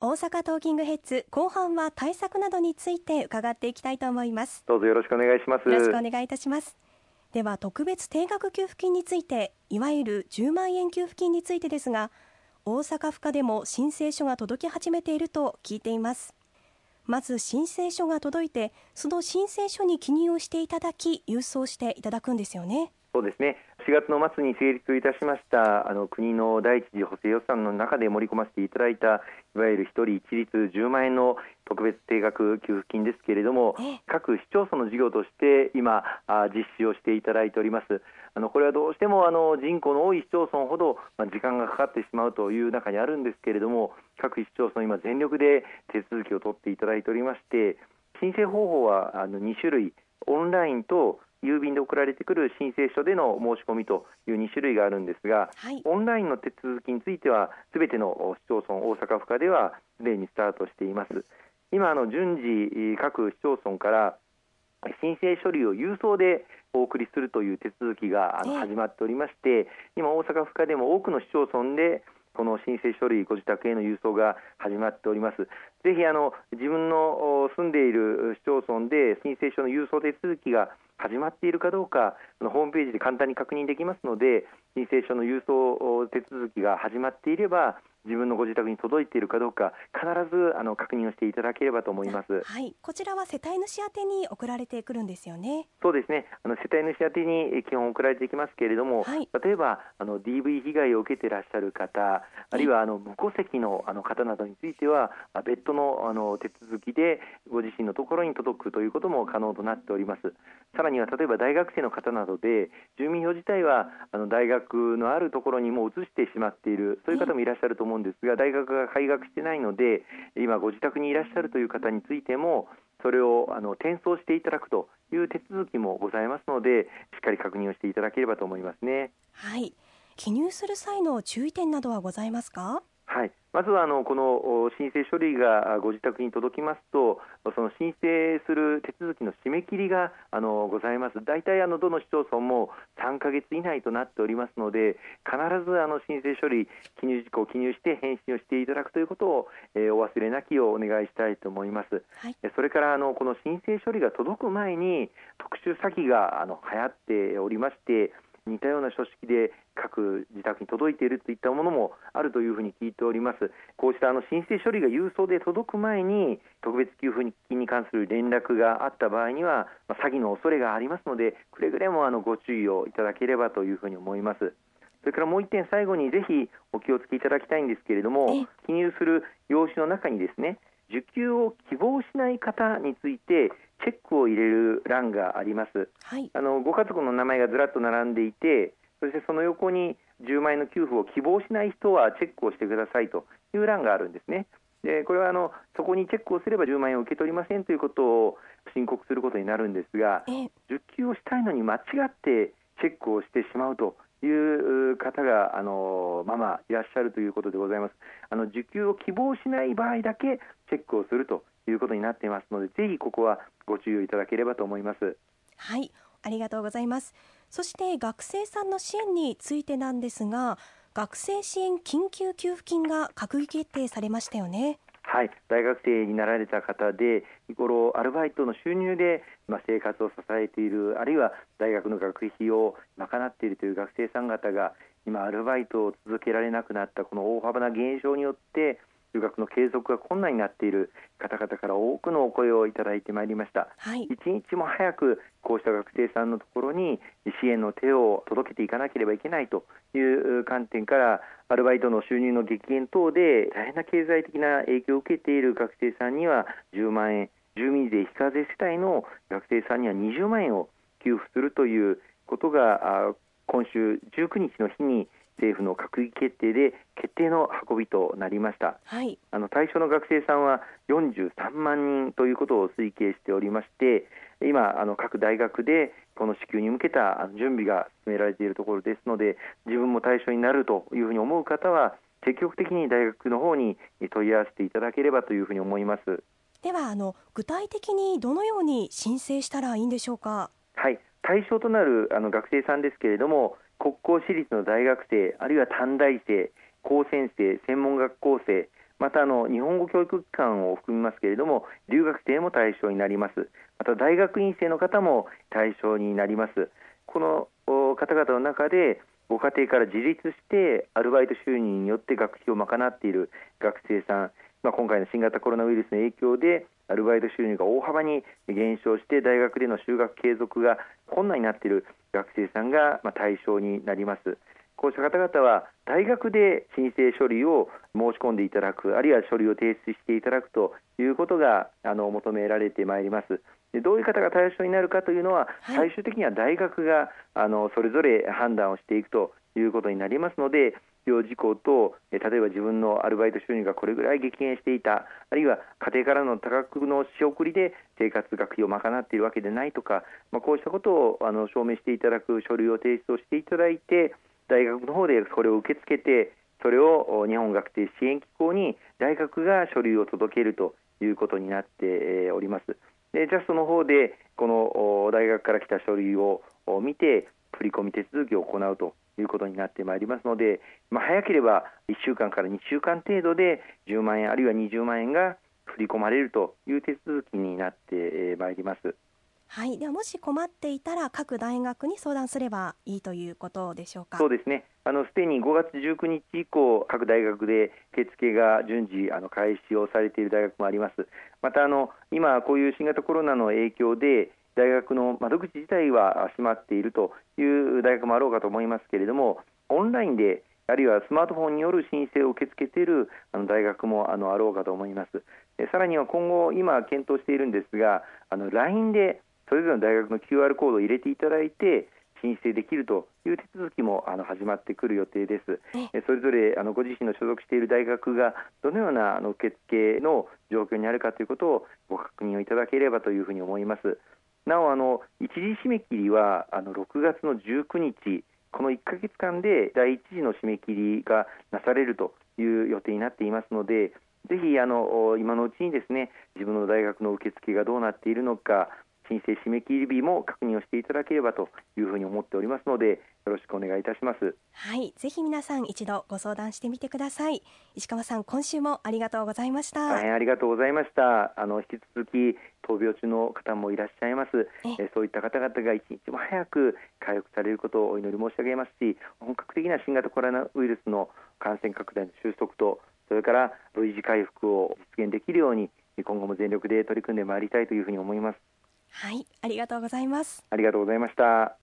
大阪トーキングヘッズ後半は対策などについて伺っていきたいと思います。どうぞよろしくお願いします。よろしくお願いいたします。では特別定額給付金についていわゆる10万円給付金についてですが大阪府下でも申請書が届き始めていると聞いています。まず申請書が届いてその申請書に記入をしていただき郵送していただくんですよね。そうですね。4月の末に成立いたしましたあの国の第一次補正予算の中で盛り込ませていただいたいわゆる1人一律10万円の特別定額給付金ですけれども各市町村の事業として今実施をしていただいております。あのこれはどうしてもあの人口の多い市町村ほど、ま時間がかかってしまうという中にあるんですけれども各市町村今全力で手続きを取っていただいておりまして申請方法はあの2種類。オンラインと郵便で送られてくる申請書での申し込みという2種類があるんですが、はい、オンラインの手続きについてはすべての市町村大阪府下ではすでにスタートしています。今あの順次各市町村から申請書類を郵送でお送りするという手続きが始まっておりまして、今大阪府下でも多くの市町村でこの申請書類ご自宅への郵送が始まっております。ぜひあの自分の住んでいる市町村で申請書の郵送手続きが始まっているかどうかホームページで簡単に確認できますので申請書の郵送手続きが始まっていれば自分のご自宅に届いているかどうか必ずあの確認をしていただければと思います。はい、こちらは世帯主宛に送られてくるんですよね。そうですね。あの世帯主宛に基本送られてきますけれども、はい、例えばあの DV 被害を受けていらっしゃる方、あるいはあの無戸籍のあの方などについては別途のあの手続きでご自身のところに届くということも可能となっております。さらには例えば大学生の方などで住民票自体はあの大学のあるところにも移してしまっているそういう方もいらっしゃると思うんんですが大学が開学してないので今ご自宅にいらっしゃるという方についてもそれをあの転送していただくという手続きもございますのでしっかり確認をしていただければと思いますね。はい記入する際の注意点などはございますか？はいまずはあのこの申請書類がご自宅に届きますと、その申請する手続きの締め切りがあのございます。大体あのどの市町村も3ヶ月以内となっておりますので、必ずあの申請書類記入事項を記入して返信をしていただくということを、えー、お忘れなきようお願いしたいと思います。はい、それからあのこの申請書類が届く前に特殊詐欺があの流行っておりまして。似たような書式で各自宅に届いているといったものもあるというふうに聞いております。こうしたあの申請処理が郵送で届く前に特別給付金に関する連絡があった場合には、まあ、詐欺の恐れがありますのでくれぐれもあのご注意をいただければというふうに思います。それからもう1点最後にぜひお気をつけいただきたいんですけれども記入する用紙の中にですね受給を希望しない方についてチェックを入れる欄があります、はい、あのご家族の名前がずらっと並んでいてそしてその横に10万円の給付を希望しない人はチェックをしてくださいという欄があるんですね。でこれはあのそこにチェックをすれば10万円を受け取りませんということを申告することになるんですが、受給をしたいのに間違ってチェックをしてしまうという方があのままいらっしゃるということでございます。あの受給を希望しない場合だけチェックをするということになっていますので、ぜひここはご注意いただければと思います。はい、ありがとうございます。そして学生さんの支援についてなんですが、学生支援緊急給付金が閣議決定されましたよね。はい、大学生になられた方で日頃アルバイトの収入で、ま、生活を支えているあるいは大学の学費を賄っているという学生さん方が今アルバイトを続けられなくなったこの大幅な減少によって留学の継続が困難になっている方々から多くのお声をいただいてまいりました、はい、一日も早くこうした学生さんのところに支援の手を届けていかなければいけないという観点からアルバイトの収入の激減等で大変な経済的な影響を受けている学生さんには10万円住民税非課税世帯の学生さんには20万円を給付するということが今週19日の日に政府の閣議決定で決定の運びとなりました、はい、あの対象の学生さんは43万人ということを推計しておりまして今あの各大学でこの支給に向けた準備が進められているところですので自分も対象になるというふうに思う方は積極的に大学の方に問い合わせていただければというふうに思います。ではあの具体的にどのように申請したらいいんでしょうか？はい。対象となるあの学生さんですけれども国公私立の大学生あるいは短大生高専生専門学校生またあの日本語教育機関を含みますけれども留学生も対象になります。また大学院生の方も対象になります。この方々の中でご家庭から自立してアルバイト収入によって学費を賄っている学生さん、まあ、今回の新型コロナウイルスの影響でアルバイト収入が大幅に減少して大学での就学継続が困難になっている学生さんが対象になります。こうした方々は大学で申請書類を申し込んでいただくあるいは書類を提出していただくということがあの求められてまいりますでどういう方が対象になるかというのは、はい、最終的には大学があのそれぞれ判断をしていくということになりますので必要事項と例えば自分のアルバイト収入がこれぐらい激減していたあるいは家庭からの多額の仕送りで生活学費を賄っているわけでないとか、まあ、こうしたことをあの証明していただく書類を提出をしていただいて大学の方でそれを受け付けてそれを日本学生支援機構に大学が書類を届けるということになっております。でジャストの方でこの大学から来た書類を見て振込手続きを行うということになってまいりますので、まあ、早ければ1週間から2週間程度で10万円あるいは20万円が振り込まれるという手続きになってまいります。はい、ではもし困っていたら各大学に相談すればいいということでしょうか？そうですね。あのすでに5月19日以降各大学で受付が順次あの開始をされている大学もあります。またあの今こういう新型コロナの影響で大学の窓口自体は閉まっているという大学もあろうかと思いますけれども、オンラインであるいはスマートフォンによる申請を受け付けているあの大学もあのあろうかと思います。さらには今後、今検討しているんですが、あの LINE でそれぞれの大学の QR コードを入れていただいて申請できるという手続きもあの始まってくる予定です。それぞれあのご自身の所属している大学がどのようなあの受付の状況にあるかということをご確認をいただければというふうに思います。なおあの一時締め切りはあの6月の19日この1か月間で第1次の締め切りがなされるという予定になっていますのでぜひあの今のうちにですね自分の大学の受付がどうなっているのか申請締め切り日も確認をしていただければというふうに思っておりますのでよろしくお願いいたします。はいぜひ皆さん一度ご相談してみてください。石川さん今週もありがとうございました。大変ありがとうございました。あの引き続き闘病中の方もいらっしゃいます。えそういった方々が一日も早く回復されることをお祈り申し上げますし本格的な新型コロナウイルスの感染拡大の収束とそれから V 字回復を実現できるように今後も全力で取り組んでまいりたいというふうに思います。はい、ありがとうございます。ありがとうございました。